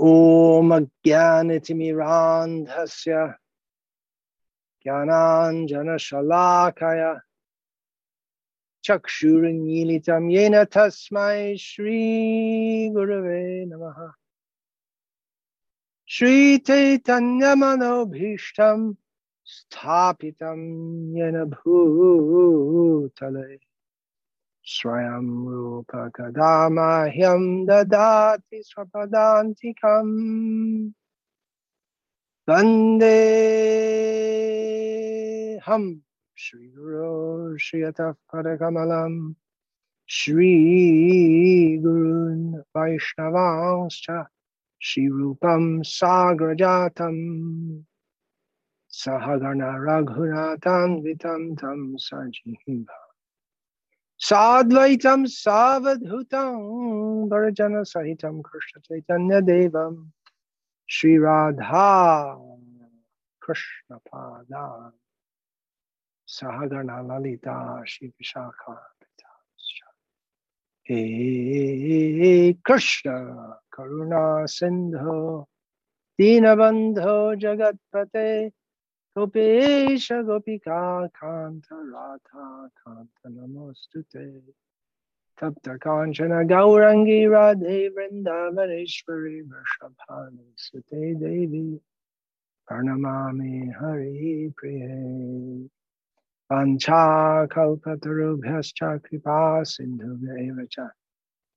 Om Agyanitimirandhasya Gyananjana Shalakaya Chakshuranyilitam Yena Tasmai Shri Gurave Namaha. Shri Chaitanya Manobhishtam Sthapitam Yena Bhutale. स्वयं रूप कदा मह्यं ददाति स्वपदान्तिकम् वन्दे हम श्रीगुरो श्रियतः परकमलं श्रीगुरून् वैष्णवांश्च श्रीरूपं साग्रजातं सहगण रघुनाथान्वितं तं सजीव साद्वैतं सावधूतं वर्जनसहितं कृष्णचैतन्यदेवं श्रीराधा कृष्णपादा सहगण ललिता श्री श्रीविशाखा हे कृष्ण करुणा सिंधु दीनबन्धो जगत्पते Gopesha Gopika Kanta Rata Kanta Namostute Tapta Kanchana Gaurangi Radhe Vrindavaneshwari Vrishabhani Sute Devi Parnamami Hari Priye. Pancha Kalpatarubhyascha Kripa Sindhuvyeva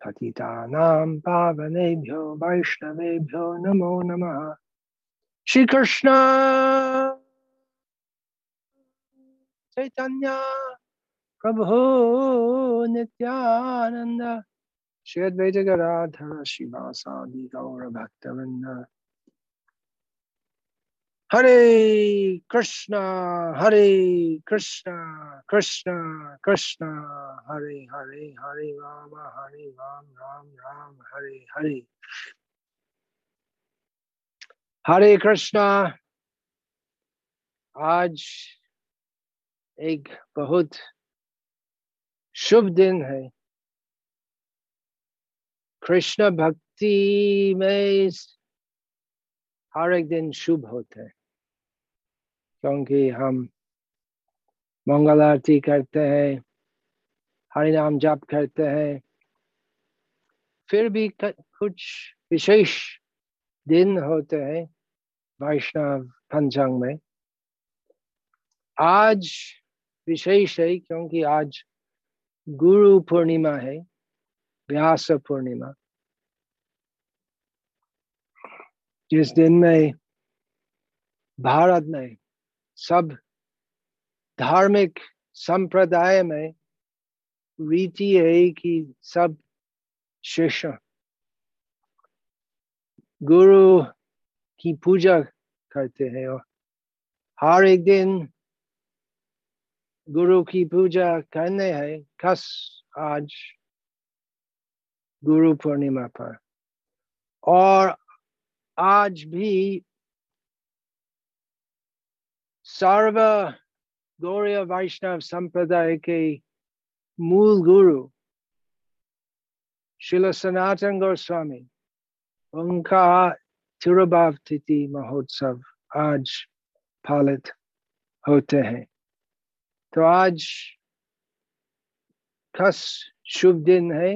Patitanam Pavanebhyo Vaishnavebhyo Namo Namaha. Shri Krishna. चैतन्य, प्रभु नित्यानंद श्री अद्वैत गदाधर शिवासादि गौर भक्तवृंद हरे कृष्ण हरे कृष्ण कृष्ण कृष्ण। हरे हरे हरे राम हरे राम राम राम, हरे हरे। हरे कृष्णा। आज एक बहुत शुभ दिन है। कृष्ण भक्ति में हर एक दिन शुभ होते है। क्योंकि हम मंगल आरती करते हैं हरि नाम जाप करते हैं, फिर भी कुछ विशेष दिन होते हैं वैष्णव पंचांग में। आज विशेष है क्योंकि आज गुरु पूर्णिमा है, व्यास पूर्णिमा। जिस दिन में भारत में सब धार्मिक संप्रदाय में रीति है कि सब शिष्य गुरु की पूजा करते हैं और हर एक दिन गुरु की पूजा करने हैं। खस आज गुरु पूर्णिमा पर। और आज भी सर्व गौरी वैष्णव संप्रदाय के मूल गुरु शिल सनातन गोस्वामी, उनका तिरुभाव तिथि महोत्सव आज पालित होते हैं। तो आज खस शुभ दिन है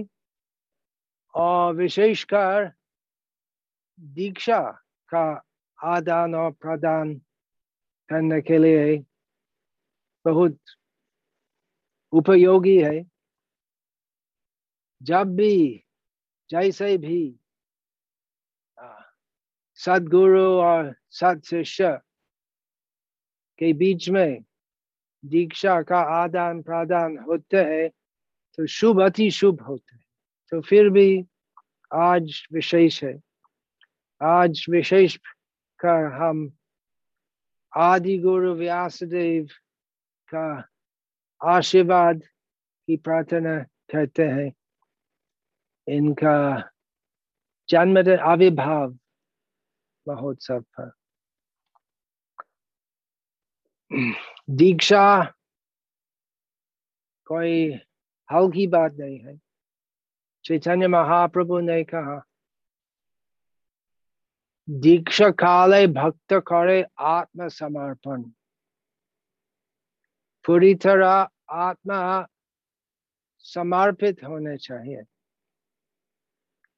और विशेषकर दीक्षा का आदान और प्रदान करने के लिए बहुत उपयोगी है जब भी जैसे भी सदगुरु और सत शिष्य के बीच में दीक्षा का आदान प्रदान होते हैं तो शुभ अति शुभ होते हैं। तो फिर भी आज विशेष है। आज विशेष कर हम आदि गुरु व्यासदेव का आशीर्वाद की प्रार्थना करते हैं। इनका जन्मदिन आविर्भाव महोत्सव पर। दीक्षा। कोई हल्की बात नहीं है। चैतन्य महाप्रभु ने कहा, दीक्षा काले भक्त करे आत्म समर्पण पूरी तरह आत्मा समर्पित होने चाहिए।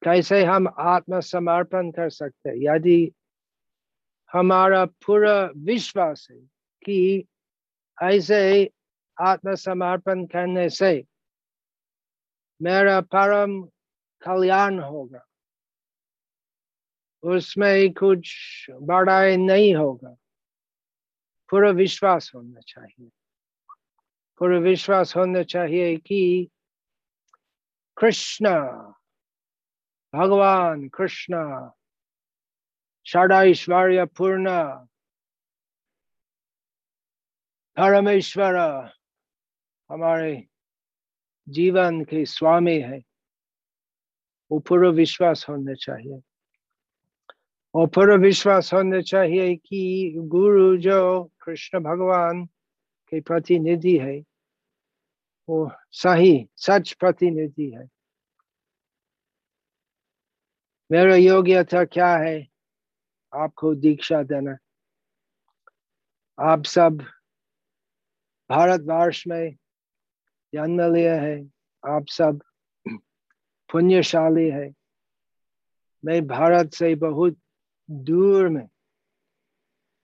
कैसे हम आत्म समर्पण कर सकते यदि हमारा पूरा विश्वास है कि ऐसे आत्म समर्पण करने से मेरा परम कल्याण होगा। उसमें कुछ बड़ाई नहीं होगा। पूरा विश्वास होना चाहिए। पूरा विश्वास होना चाहिए कि कृष्ण, भगवान कृष्ण षडाईश्वर्य पूर्ण परमेश्वर हमारे जीवन के स्वामी है। वो पूरा विश्वास होना चाहिए। और पूरा विश्वास होना चाहिए कि गुरु जो कृष्ण भगवान के प्रतिनिधि है, वो सही, सच प्रतिनिधि है। मेरा योग्यता क्या है? आपको दीक्षा देना। आप सब भारतवर्ष में जन्म लिया है। आप सब पुण्यशाली है। मैं भारत से बहुत दूर में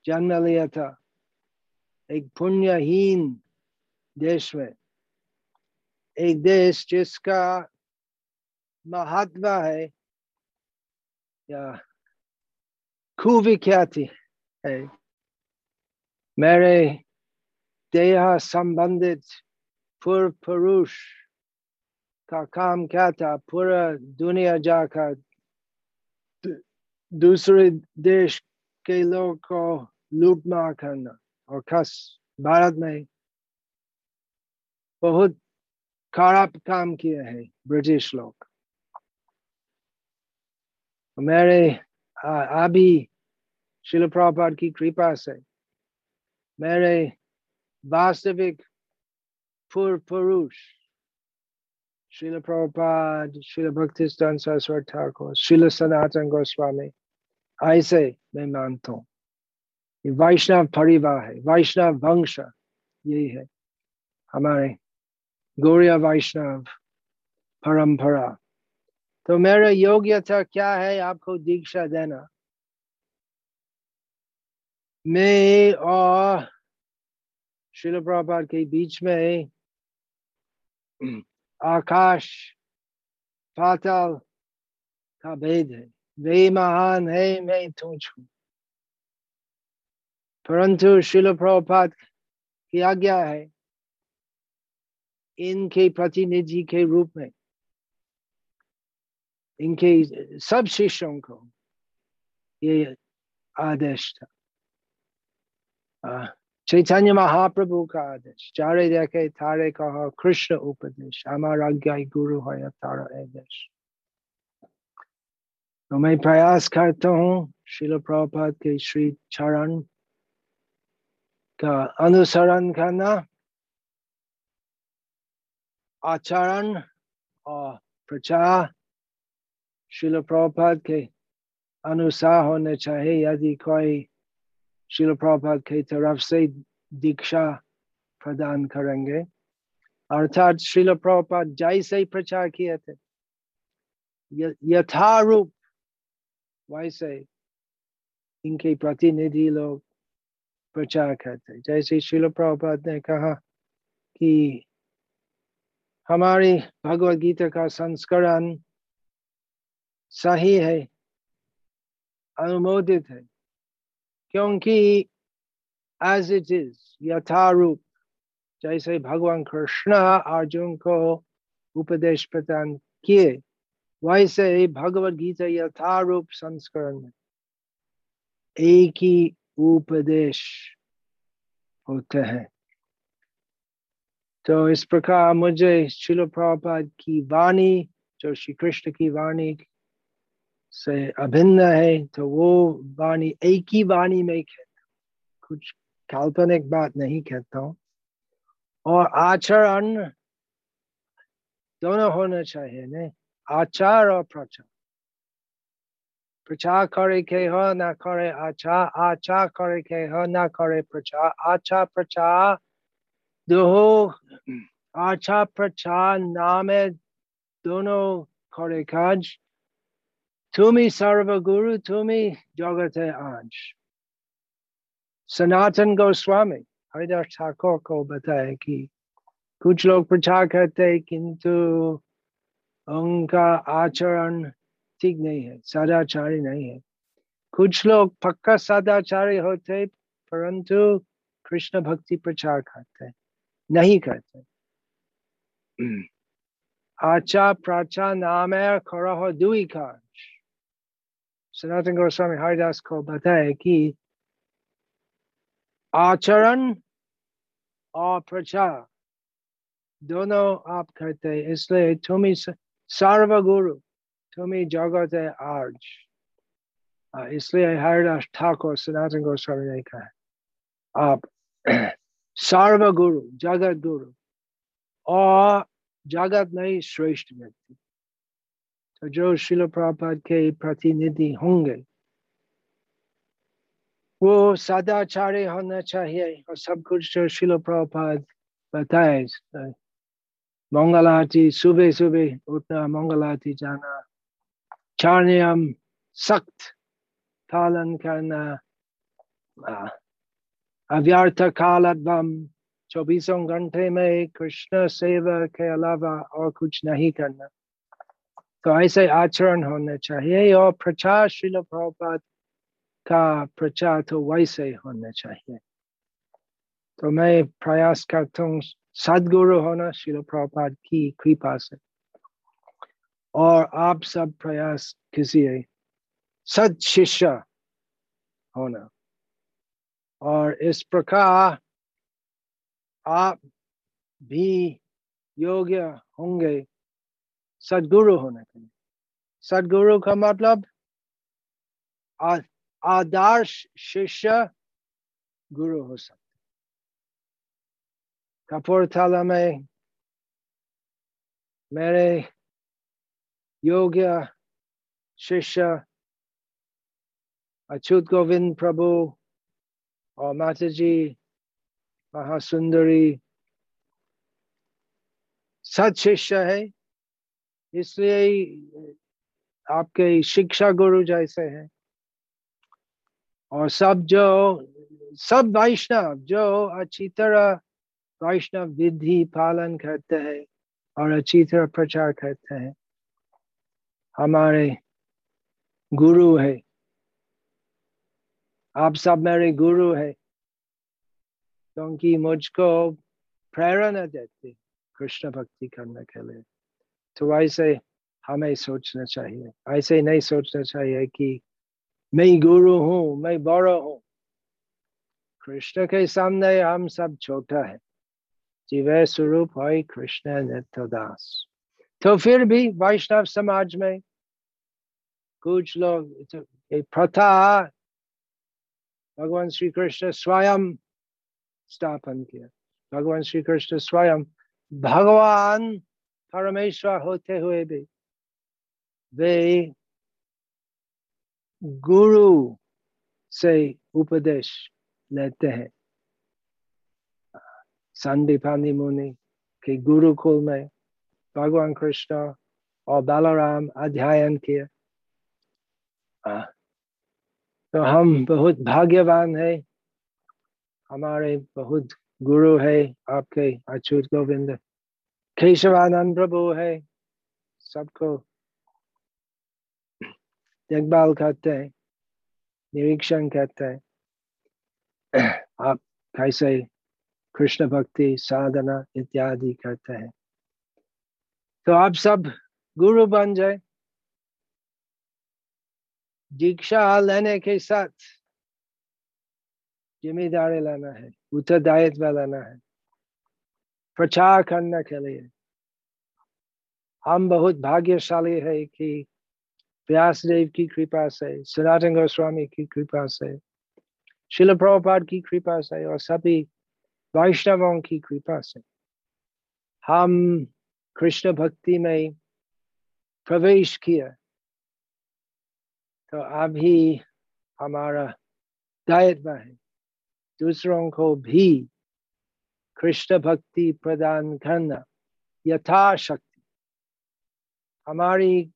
जन्म लिया था। एक पुण्यहीन देश में। एक देश जिसका महात्मा है। या कुविख्याति है मेरे देह संबंधित पूर्व पुरुष का काम क्या था पूरा दुनिया जाकर दूसरे देश के लोग को लूट मार करना और खास भारत में बहुत खराब काम किए हैं ब्रिटिश लोग मेरे अभी शिल की कृपा से मेरे वास्तविक पूर्व पुरुष शिल प्रभुपाद शिल भक्ति सरस्वती ठाकुर शिल सनातन गोस्वामी ऐसे मैं मानता हूँ वैष्णव परिवार है वैष्णव वंश यही है हमारे गौरिया वैष्णव परंपरा तो मेरा योग्यता क्या है आपको दीक्षा देना? मैं और शिल प्रभात के बीच में आकाश पाताल का भेद है वे महान है मैं तुझ हूँ परंतु शिल प्रभात की आज्ञा है इनके प्रतिनिधि के रूप में इनके सब शिष्यों को ये आदेश था चैतन्य महाप्रभु का आदेश चारे देखे थारे कहा कृष्ण उपदेश हमारा आज्ञा गुरु है तारा आदेश तो मैं प्रयास करता हूँ शिल प्रभात के श्री चरण का अनुसरण करना आचरण और प्रचार शिल प्रभात के अनुसार होने चाहिए यदि कोई शिल प्रभात के तरफ़ से दीक्षा प्रदान करेंगे अर्थात शिल प्रभात जैसे ही प्रचार किए थे यथारूप वैसे इनके प्रतिनिधि लोग प्रचार करते जैसे शिल प्रभात ने कहा कि हमारी भगवत गीता का संस्करण सही है अनुमोदित है क्योंकि एज इट इज़ यथारूप, जैसे भगवान कृष्ण अर्जुन को उपदेश प्रदान किए, वैसे भगवत गीता यथारूप संस्करण में एक ही उपदेश होते हैं। तो इस प्रकार मुझे शिल की वाणी, जो श्री कृष्ण की वाणी से अभिन्न है तो वो वाणी, एक ही वाणी में कहता कुछ काल्पनिक बात नहीं कहता हूँ। और आचरण दोनों होना चाहिए ने आचार और प्रचार। प्रचार करे के हो, ना करे आचा आचा करे के हो, ना करे प्रचार। आचा प्रचार दो आचा प्रचार नामे दोनों करे काज। तुम्ही सर्वगुरु तुम्ही जगते आज सनातन गोस्वामी हरिदास ठाकुर को बताया कि कुछ लोग प्रचार करते किंतु उनका आचरण ठीक नहीं है सदाचारी नहीं है कुछ लोग पक्का सदाचारी होते परंतु कृष्ण भक्ति प्रचार करते नहीं करते आचा प्राचा नाम है खड़ा दुई काज सनातन गोस्वामी हरिदास को बताए कि आचरण और प्रचार दोनों आप करते इसलिए तुम्हें सर्वगुरु तुम्हें जगत है आज इसलिए हरिदास ठाकुर सनातन गोस्वामी ने कहा आप सर्वगुरु जगत गुरु और जगत में श्रेष्ठ व्यक्ति तो जो शिल प्रपात के प्रतिनिधि होंगे वो सदाचारी होना चाहिए और सब कुछ जो शिल प्रपात बताए मंगल आरती सुबह सुबह उठना मंगल आरती जाना चार नियम सख्त पालन करना अव्यर्थ कालत्वम चौबीसों घंटे में कृष्ण सेवा के अलावा और कुछ नहीं करना तो ऐसे आचरण होने चाहिए और प्रचार शिल प्रपात का प्रचार तो वैसे होना चाहिए। तो मैं प्रयास करता हूँ सदगुरु होना शिल प्रपात की कृपा से। और आप सब प्रयास किसी सद शिष्य होना। और इस प्रकार आप भी योग्य होंगे। सदगुरु होने के लिए। सदगुरु का मतलब आदर्श शिष्य गुरु हो सकते। कपूरथला में मेरे योग्य शिष्य अच्युत गोविंद प्रभु और माता जी महासुंदरी सच शिष्य है। इसलिए आपके शिक्षा गुरु जैसे हैं। और सब जो, सब वैष्णव जो अच्छी तरह वैष्णव विधि पालन करते हैं और अच्छी तरह प्रचार करते हैं, हमारे गुरु है। आप सब मेरे गुरु है, क्योंकि मुझको प्रेरणा देते कृष्ण भक्ति करने के लिए। तो ऐसे हमें सोचना चाहिए। ऐसे नहीं सोचना चाहिए कि मैं गुरु हूँ, मैं बड़ा हूँ। कृष्ण के सामने हम सब छोटा है। जीव स्वरूप है कृष्ण नित्य दास। तो फिर भी वैष्णव समाज में कुछ लोग प्रथा, भगवान श्री कृष्ण स्वयं स्थापन किया। भगवान श्री कृष्ण स्वयं भगवान परमेश्वर होते हुए भी वे गुरु से उपदेश लेते हैं। संदीपानी मुनि के गुरुकुल में भगवान कृष्ण और बालाराम अध्ययन किया तो हम बहुत भाग्यवान है। हमारे बहुत गुरु है आपके अच्युत गोविंद। केशवानंद प्रभु है सबको देखभाल करते हैं निरीक्षण करते हैं आप कैसे कृष्ण भक्ति साधना इत्यादि करते हैं तो आप सब गुरु बन जाए दीक्षा लेने के साथ ज़िम्मेदारी लेना है उत्तरदायित्व लेना है प्रचार करने के लिए। हम बहुत भाग्यशाली है कि व्यास देव की कृपा से, सनातन गोस्वामी की कृपा से, शिल प्रभुपाद की कृपा से और सभी वैष्णवों की कृपा से। हम कृष्ण भक्ति में प्रवेश किया तो अभी हमारा दायित्व है दूसरों को भी कृष्ण भक्ति प्रदान करना यथाशक्ति हमारी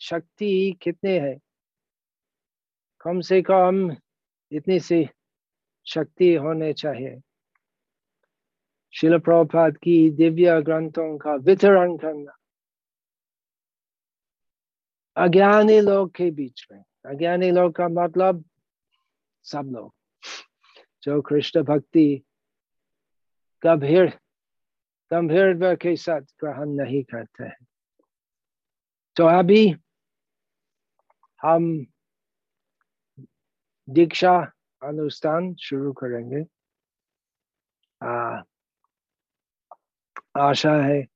शक्ति कितने है? कम से कम इतनी सी शक्ति होने चाहिए। शिल प्रभुपाद की दिव्य ग्रंथों का वितरण करना। अज्ञानी लोग के बीच में। अज्ञानी लोग का मतलब सब लोग। जो कृष्ण भक्ति गंभीर गंभीर के साथ ग्रहण नहीं करते हैं। तो अभी हम दीक्षा अनुष्ठान शुरू करेंगे। आ, आशा है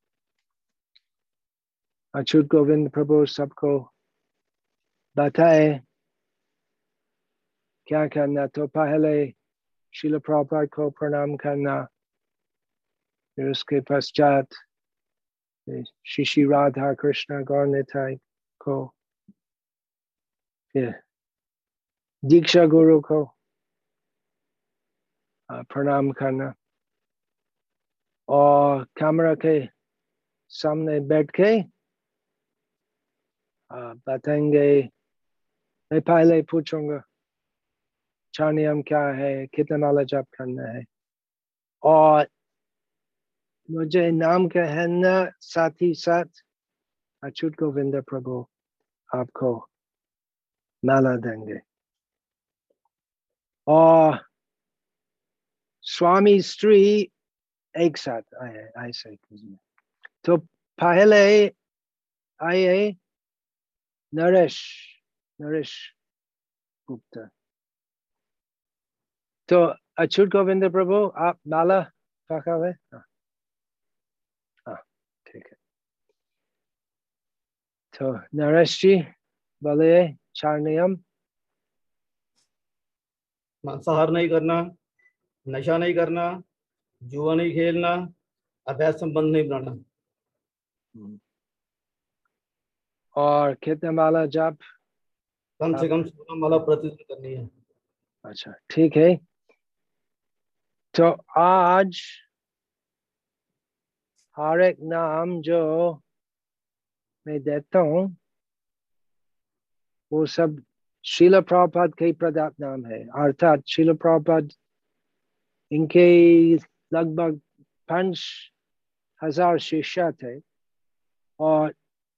अच्युत गोविंद प्रभु सबको बताए क्या करना तो पहले शिल प्रभुपाद को प्रणाम करना फिर उसके पश्चात शिशि राधा कृष्ण गौर निताई को फिर दीक्षा गुरु को प्रणाम करना। और कैमरा के सामने बैठ के बताएँगे। मैं पहले पूछूँगा चार नियम क्या है, कितना माला जप करना है। और मुझे नाम कहना साथ ही साथ अच्युत गोविंद प्रभु, आपको माला देंगे। और स्वामी स्त्री एक साथ आए ऐसे तो पहले आए नरेश नरेश गुप्ता। तो अच्युत गोविंद प्रभु, आप माला पका हुए हाँ ठीक है नरेश जी बोलिए चार नियम मांसाहार नहीं करना नशा नहीं करना जुआ नहीं खेलना अवैध संबंध नहीं बनाना। और कितने माला जाप? कम से कम सोलह माला प्रतिदिन करनी है। अच्छा ठीक है। तो आज हर एक नाम जो मैं देता हूँ। वो सब शिल प्रभुपाद के प्रदात नाम है। अर्थात शिल प्रभुपाद इनके लगभग पाँच हज़ार शिष्य थे और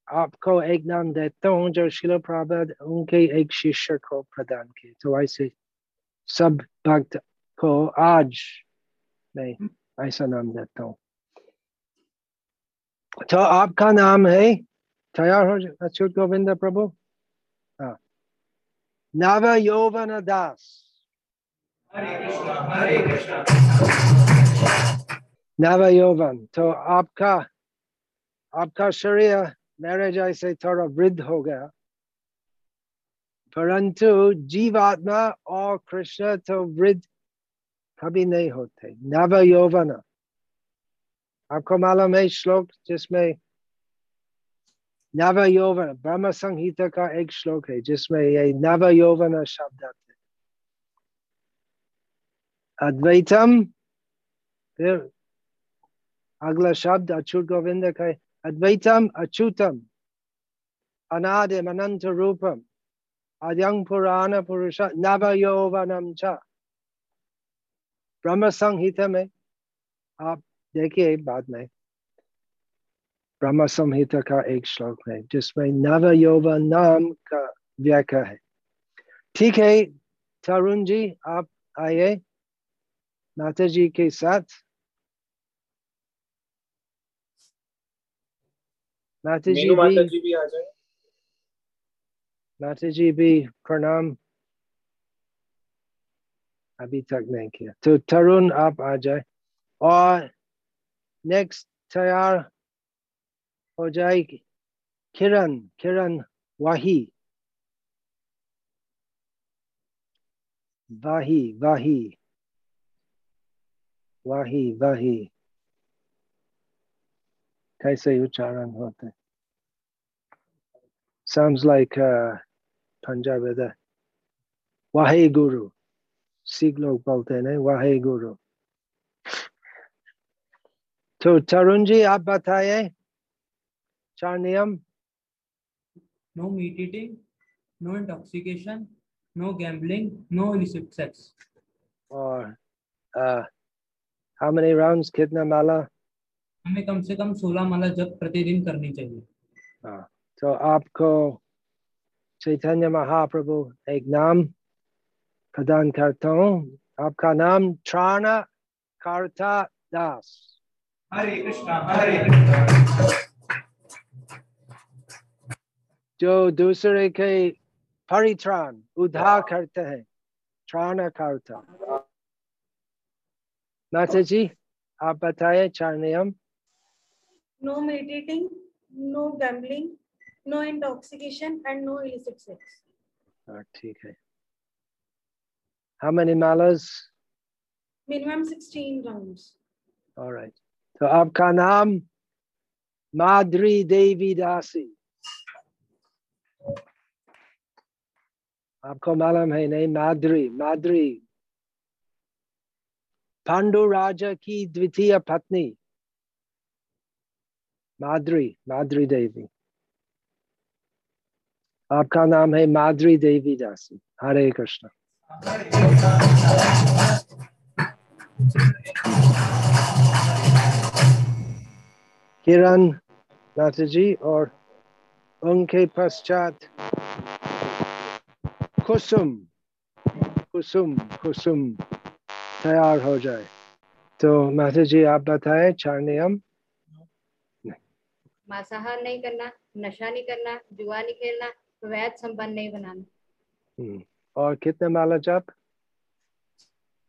आपको एक नाम देता हूँ जो शिल प्रभुपाद उनके एक शिष्य को प्रदान किए। तो ऐसे सब भक्त को आज मैं ऐसा नाम देता हूँ। तो आपका नाम है तैयार हो अच्युत गोविंद प्रभु हाँ नव यौवन दास नव यौवन तो आपका आपका शरीर मेरे जैसे थोड़ा वृद्ध हो गया परंतु जीवात्मा और कृष्ण तो वृद्ध कभी नहीं होते नव यौवन आपको मालूम है श्लोक जिसमें नव यौवन ब्रह्म संहिता का एक श्लोक है जिसमें ये नव यौवन शब्द आते अद्वैतम फिर अगला शब्द अच्युत गोविंद का अद्वैतम अच्युतम अनादिम अनंत रूपम आद्यंग पुराण पुरुष नव यौवनम च ब्रह्म संहिता में आप देखिए बाद में ब्रह्म संहिता का एक श्लोक है जिसमें नव यौवन नाम का व्याख्या है। ठीक है तरुण जी आप आइए माता जी के साथ। माता जी माता भी जी भी आ जाए। माता जी भी प्रणाम। अभी तक नहीं किया। तो तरुण आप आ जाए। और नेक्स्ट तैयार हो जाएगी। किरण किरण वाही। वाही वाही। वाही वाही। कैसे उच्चारण होते। Sounds like uh, है वाहे गुरु। सिख लोग बोलते हैं वाहे गुरु। तो तरुण जी आप बताइए चार नियम। No meat eating, no intoxication, no gambling, no illicit sex. और uh, how many rounds कितना माला? हमें कम से कम 16 माला जप प्रतिदिन करनी चाहिए। हाँ तो आपको चैतन्य महाप्रभु एक नाम प्रदान करता हूँ। आपका नाम त्राणा कार्ता दास हरे कृष्णा हरे कृष्णा। जो दूसरे के परित्राण उद्धार करते हैं त्राण करता जी आप बताए चार नियम। No meat eating no gambling no intoxication and no illicit ठीक है। हाउ मेनी मालास मिनिमम 16 राउंड्स ऑलराइट तो आपका नाम माधुरी देवी दासी। आपको मालूम है नहीं माधुरी माधुरी पांडु राजा की द्वितीय पत्नी माधुरी माधुरी देवी आपका नाम है माधुरी देवी दासी हरे कृष्ण किरण नाथ जी और उनके पश्चात कुसुम कुसुम कुसुम तैयार हो जाए। तो माता जी आप बताएँ चार नियम। मांसाहार नहीं करना नशा नहीं करना जुआ नहीं खेलना वैध संबंध नहीं बनाना। हम्म, और कितने माला जप?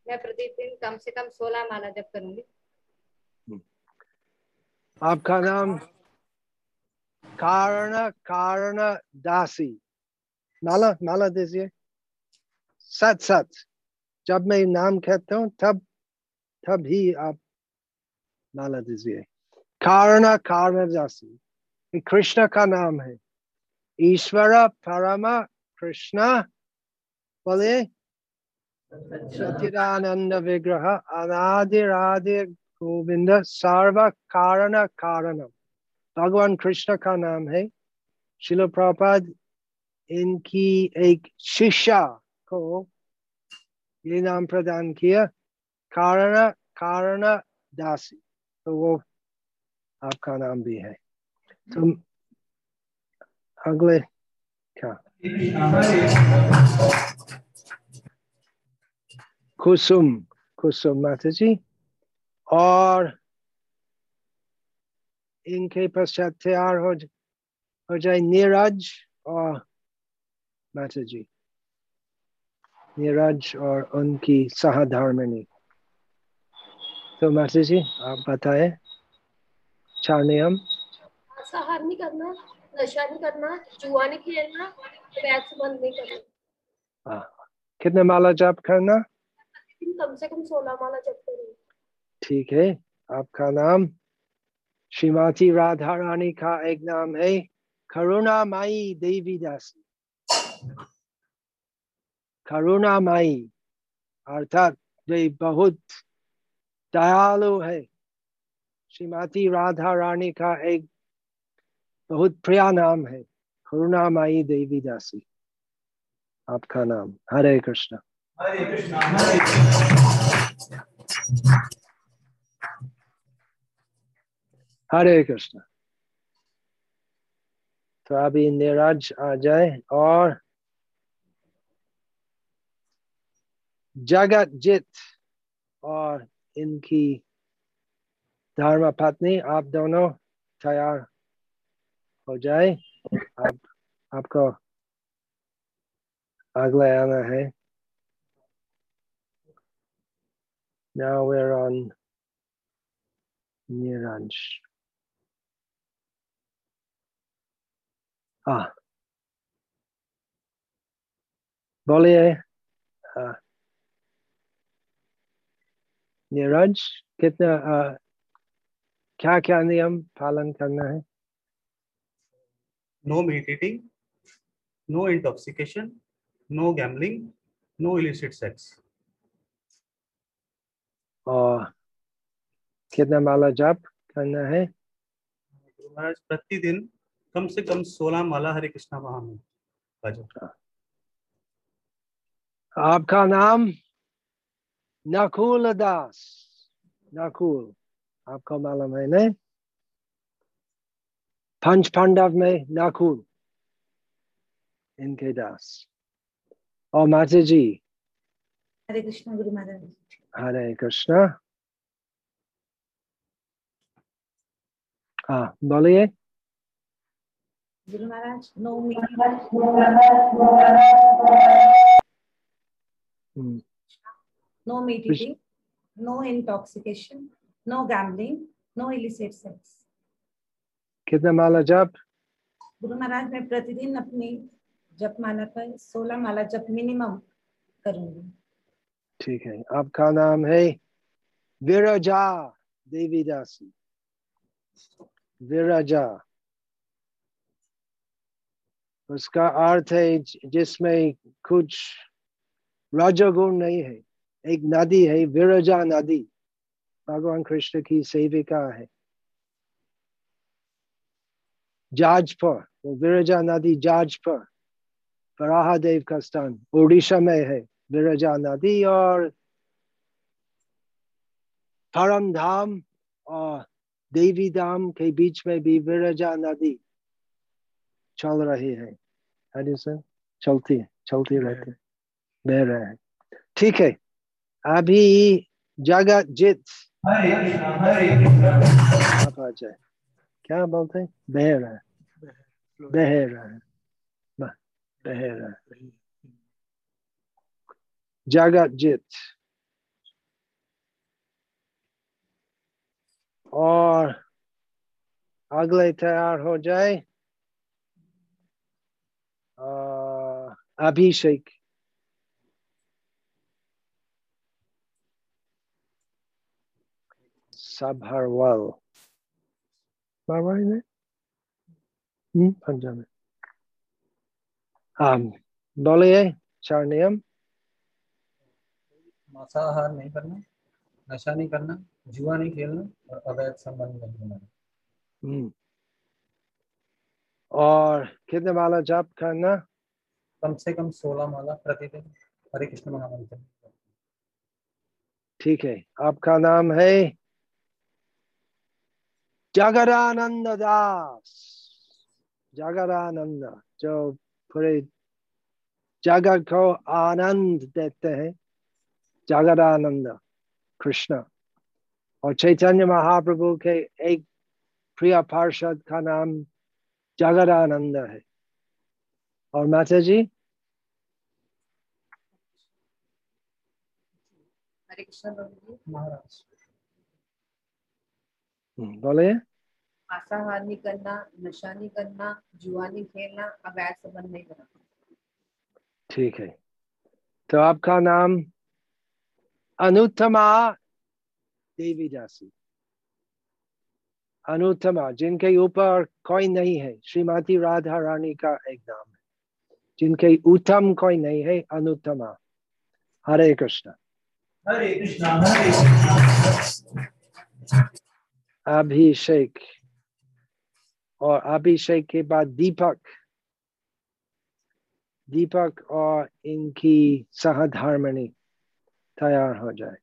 मैं प्रतिदिन कम से कम सोलह माला जप करूँगी। आपका नाम? कारण कारण दासी। माला माला दीजिए। सच सच जब मैं नाम कहता हूँ, तब तब ही आप माला दीजिए। कारण कारण दासी कृष्ण का नाम है। ईश्वर, परम, कृष्ण, बोले सचिदानंद विग्रह अनादिरादि गोविंद, सर्व, कारण, कारणम। भगवान कृष्ण का नाम है। शिल प्रपाद इनकी एक शिष्या को ये नाम प्रदान किया, कारण कारण दासी तो वो आपका नाम भी है। तो अगले, क्या? कुसुम कुसुम माता जी और इनके पश्चात तैयार हो जाए नीरज और माता जी नीरज और उनकी सहधर्मिणी तो माता जी आप बताएँ। चार नियम मांसाहार नहीं करना नशा नहीं करना जुआ नहीं खेलना वैध संबंध नहीं करना। हाँ। कितने माला जाप करना? कम से कम सोलह माला जप करूँ। ठीक है। आपका नाम? श्रीमती राधा रानी का एक नाम है। करुणा माई देवी दासी करुणा माई अर्थात वे बहुत दयालु है। श्रीमती राधा रानी का एक बहुत प्रिय नाम है। करुणा माई देवी दासी। आपका नाम हरे कृष्ण। हरे कृष्णा हरे कृष्णा। हरे कृष्ण। तो अभी नीरज आ जाए और जगत जित और इनकी धर्म पत्नी आप दोनों तैयार हो जाए। आप आपको अगले आना है। Now we're on Niraj. हाँ बोलिए। हाँ, नीरज कितना आ, क्या क्या नियम पालन करना है? No meat eating, no intoxication, no gambling, no illicit sex. और कितना माला जाप करना है? महाराज प्रतिदिन कम से कम 16 माला हरे कृष्णा महामंत्र। आपका नाम? नकुल दास नकुल आपको मालूम है नहीं पंच पांडव में नकुल इनके दास और माता जी हरे कृष्ण गुरु महाराज हरे कृष्णा हाँ बोलिए Guru Maharaj no hmm, no meat eating, no intoxication, no gambling, no illicit sex. कितना माला जाप? गुरु महाराज मैं प्रतिदिन अपनी जप माला पर सोलह माला जप मिनिमम करूँगी। ठीक है आपका नाम है विरजा देवी दासी विरजा। उसका अर्थ है जिसमें कुछ रजोगुण नहीं है। एक नदी है विरजा नदी। भगवान कृष्ण की सेविका है। जाजपुर वो विरजा नदी जाजपुर वराहदेव का स्थान उड़ीसा में है, विरजा नदी और परम धाम और देवी धाम के बीच में भी विरजा नदी चल रही है। है चलती है, चलती रहती है, बह रहे हैं। ठीक है। अभी जगत जित आप आ जाए क्या बोलते हैं? बह रहा है। बह रहा है। बह रहा है। जगत जित और अगले तैयार हो जाए। अभिषेक। मारवाड़ी में हम्म पंजाब में हाँ बोलिए चार नियम मांसाहार नहीं करना नशा नहीं करना जुआ नहीं खेलना और अवैध संबंध नहीं बनाना हम्म। और कितने वाला जाप करना कम से कम सोलह माला प्रतिदिन हरे कृष्ण महामंत्र ठीक है आपका नाम है जगदानंद दास जगदानंद जो पूरे जगत को आनंद देते हैं। जगदानंद कृष्ण। और चैतन्य महाप्रभु के एक प्रिय पार्षद का नाम जगदानंद है। और माता जी? हरे कृष्ण जी। महाराज। हम्म, बोलिए मांसाहार नहीं करना नशा नहीं करना जुआ नहीं खेलना अवैध संबंध नहीं बनाना ठीक है। तो आपका नाम अनुत्तमा देवी दासी अनुत्तमा जिनके ऊपर कोई नहीं है श्रीमती राधा रानी का एक नाम है। जिनके उत्तम कोई नहीं है अनुत्तमा। हरे कृष्ण। हरे कृष्णा हरे कृष्णा। अभिषेक। और अभिषेक के बाद दीपक। दीपक और इनकी सहधर्मणी तैयार हो जाए।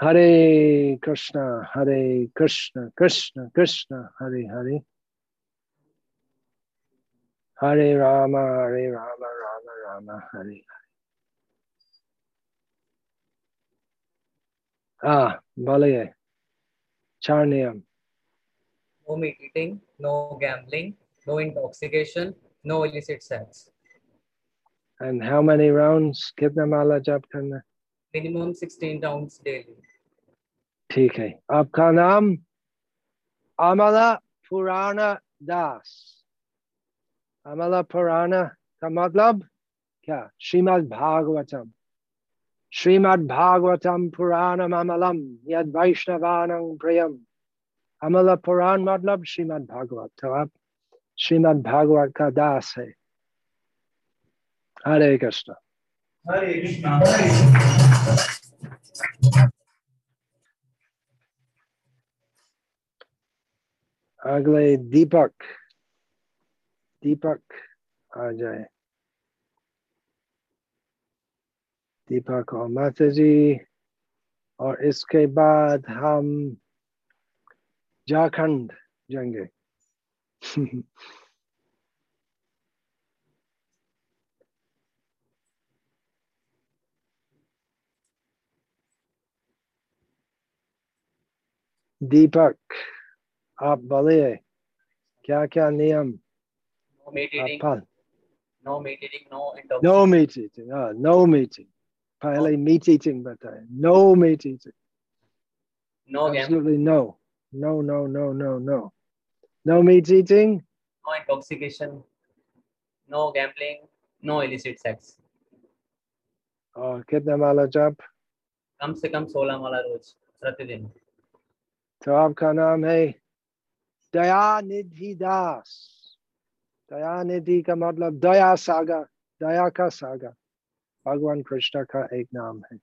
हरे कृष्णा, हरे कृष्ण कृष्ण कृष्ण, हरे हरे। हरे राम हरे राम। राम राम हरे हाँ बोलिए चार नियम no meat eating no gambling no intoxication no illicit sex and how many rounds कितना माला जाप करना minimum 16 rounds daily ठीक है आपका नाम अमला पुराना दास अमला पुराना का मतलब क्या श्रीमद् भागवतम श्रीमद्भागवतम पुराणम अमलम यद वैष्णवानं प्रियम अमल पुराण मतलब श्रीमद् भागवत तो आप श्रीमद् भागवत का दास है हरे कृष्णा हरे कृष्णा अगले दीपक दीपक आ जाए दीपक और माता जी और इसके बाद हम झारखंड जाएँगे दीपक आप बोलिए क्या क्या नियम No meat eating, no meat eating, no No meat eating. Ah, no meat eating. पहले मी टीचिंग बताए no meat eating no absolutely no no no no no no no meat eating no intoxication no gambling no illicit sex और कितना माला जाप कम से कम 16 माला रोज प्रतिदिन तो आपका नाम है दयानिधि दास दयानिधि का मतलब दया सागर दया का सागर भगवान कृष्ण का एक नाम है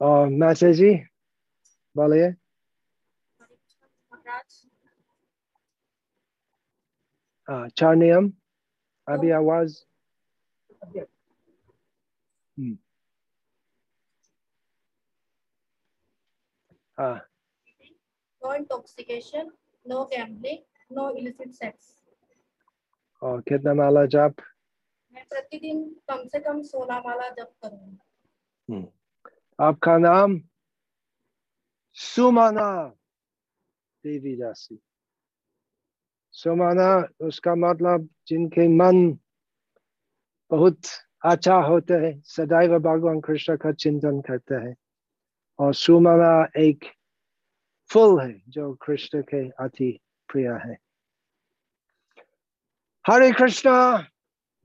और मैसेज जी बोलिए चार नियम अभी आवाज़। हाँ no intoxication, no gambling, no illicit sex. और कितना माला जाप मैं प्रतिदिन कम से कम सोलह माला जप करूँगी। आपका नाम? सुमाना देवी दासी सुमना, उसका मतलब जिनके मन बहुत अच्छा होते हैं, सदैव भगवान कृष्ण का चिंतन करते हैं। और सुमाना एक फूल है जो कृष्ण के अति प्रिय है। हरे कृष्णा!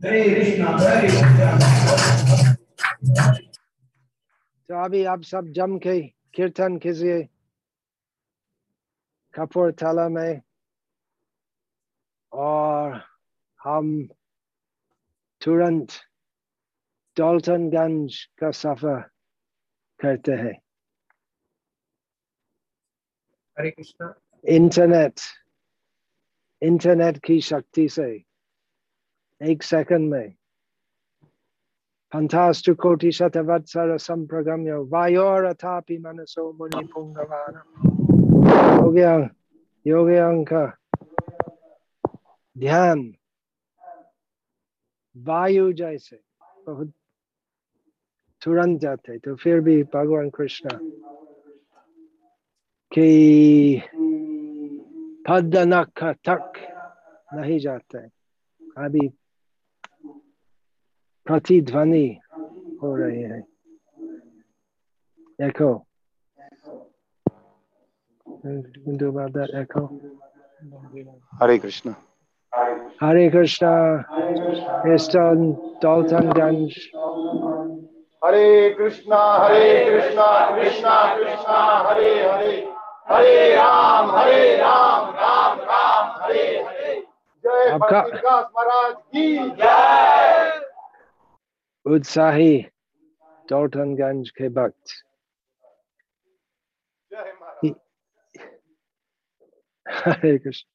तो अभी आप सब जम के कीर्तन कीजिए। कपूरथला में। और हम तुरंत डॉल्टनगंज का सफ़र करते हैं। हरे कृष्णा इंटरनेट इंटरनेट की शक्ति से एक सेकंड में। पंचास्तु कोटि शतवत्सर संप्रगम्य वायोरथापि मनसो मुनि पुंगवान योग्यांग योग्यांग का ध्यान वायु जैसे बहुत तुरंत जाते तो फिर भी भगवान कृष्ण कि पदनक तक नहीं जाते अभी प्रतिध्वनि हो रही है echo. Can do about that echo. Hare Krishna Hare Krishna. Eastern Daltonganj हरे कृष्णा हरे कृष्णा कृष्णा कृष्णा हरे हरे हरे राम हरे राम राम राम हरे हरे जय आपका- भक्ति विकास महाराज की जय उत्साही Daltonganj के भक्त हरे कृष्ण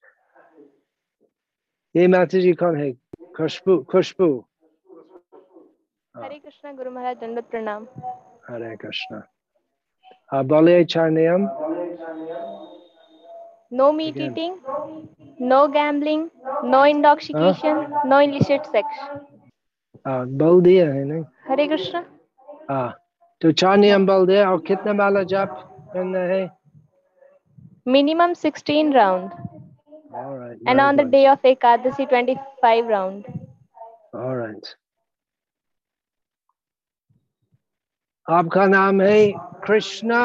ये माता जी कौन है खुशबू खुशबू हरे कृष्णा गुरु महाराज दंडवत प्रणाम हरे कृष्ण हाँ बोलिए चार नियम no meat Again. eating no gambling no intoxication no illicit sex. हाँ बोल दिया है नहीं हरे कृष्ण हाँ तो चार नियम बोल दिया और कितना माला जाप करना है minimum 16 round All right. and very on the good. day of ekadasi 25 round All right. आपका नाम है कृष्णा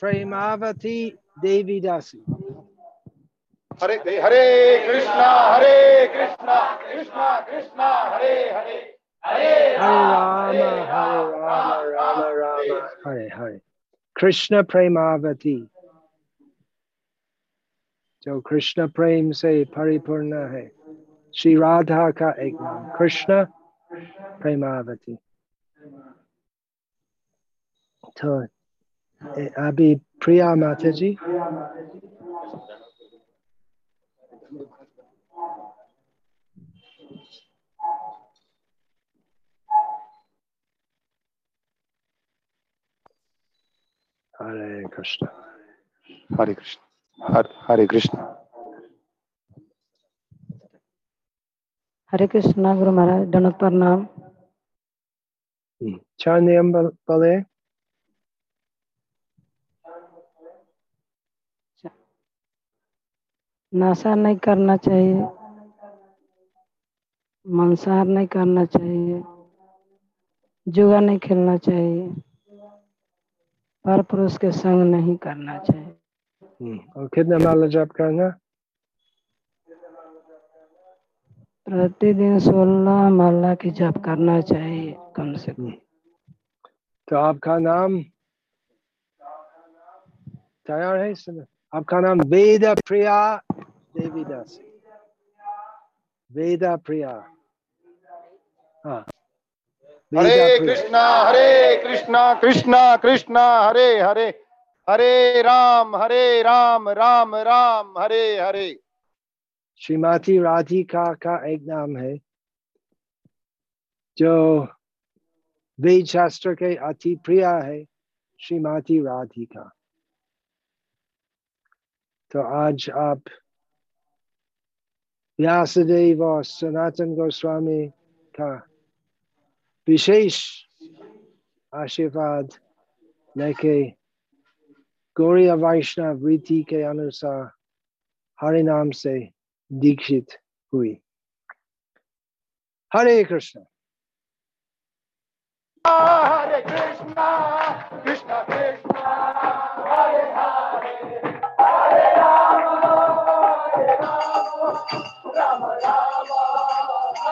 प्रेमावती देवी दासी हरे हरे कृष्णा हरे Krishna Krishna Krishna Hare Hare Hare Rama, Hare Rama, Rama Rama, Hare Hare. Krishna Premawati जो कृष्ण प्रेम से परिपूर्ण है श्री राधा का एक नाम कृष्ण प्रेमावती तो अभी प्रिया माता जी हरे Krishna Hare Krishna. Hare, Hare Krishna. हरे कृष्णा गुरु महाराज दंडवत प्रणाम चार नियम बल- बोले नशा नहीं करना चाहिए मांसाहार नहीं करना चाहिए जुआ नहीं खेलना चाहिए पर पुरुष के संग नहीं करना चाहिए। हम्म, और कितना माला जप करना प्रतिदिन सोलह माला की जप करना चाहिए कम से कम। तो आपका नाम? तैयार है सुनो आपका नाम वेद प्रिया देवीदास। वेद प्रिया। हाँ। हरे कृष्णा हरे कृष्णा कृष्णा कृष्णा हरे हरे हरे राम हरे राम राम राम हरे हरे। श्रीमती राधिका का एक नाम है जो वेद शास्त्र के अति प्रिय है श्रीमती राधिका। तो आज आप व्यासदेव और सनातन गोस्वामी का विशेष आशीर्वाद लेके गौरी वैष्णव रीति के अनुसार हरि नाम से दीक्षित हुई हरे कृष्ण हरे कृष्णा कृष्णा कृष्णा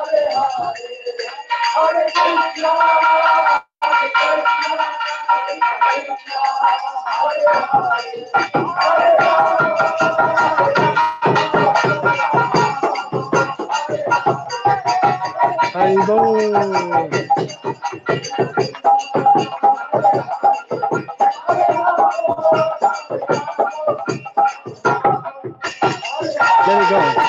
हरे हरे हरे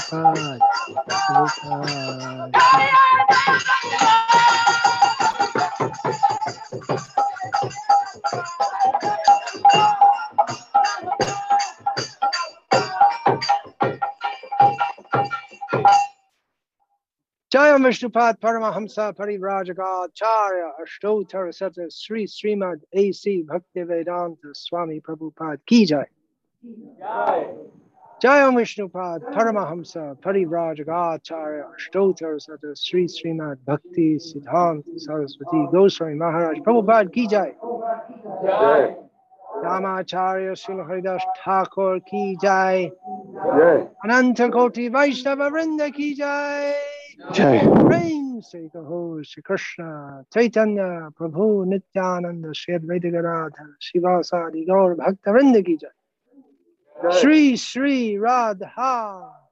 प्रभुपाद प्रभुपाद प्रभुपाद जय विष्णुपाद परमहंसा परिव्राजकाचार्य अष्टोत्तर सत श्री श्रीमद एसी भक्ति वेदांत स्वामी प्रभुपाद की जय जय विष्णुपाद परमहंसा परिव्राजकाचार्य अष्टोत्तर सत श्री श्रीमद भक्ति सिद्धांत सरस्वती गोस्वामी महाराज प्रभुपाद की जय रामाचार्य श्री हरिदास ठाकुर की जय अनंत कोटि वैष्णव वृंद की जय जय प्रेम से कहो श्री कृष्ण चैतन्य प्रभु नित्यानंद श्री अद्वैत गदाधर शिवासादि गौर भक्त वृंद श्री श्री राधा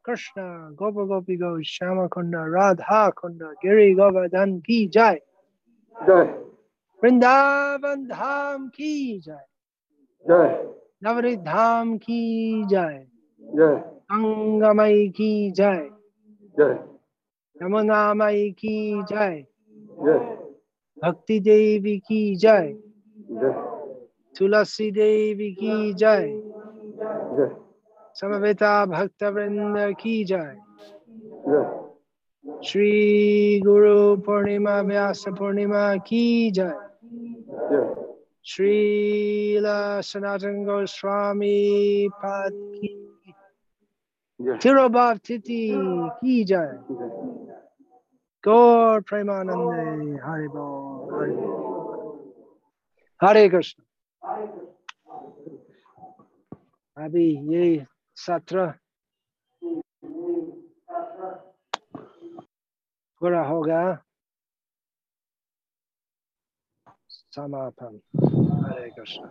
कृष्ण गोप गोपी गौ श्याम कुंड राधा कुंड गिरी गोवर्धन की जय जय वृंदावन धाम की जय जय नवरी धाम की जय जय गंगामई की जय जय यमुना मई की जय जय भक्ति देवी की जय जय तुलसी देवी की जय समवेता भक्त वृंद की जय। जय श्री गुरु पूर्णिमा व्यास पूर्णिमा की जय। श्रील सनातन गोस्वामी पद की। तिरुभाव तिथि की जय। गौर प्रेमानंद हरि बोल हरि बोल। हरे कृष्ण। अभी ये सत्र पूरा होगा समापन। हरे कृष्ण।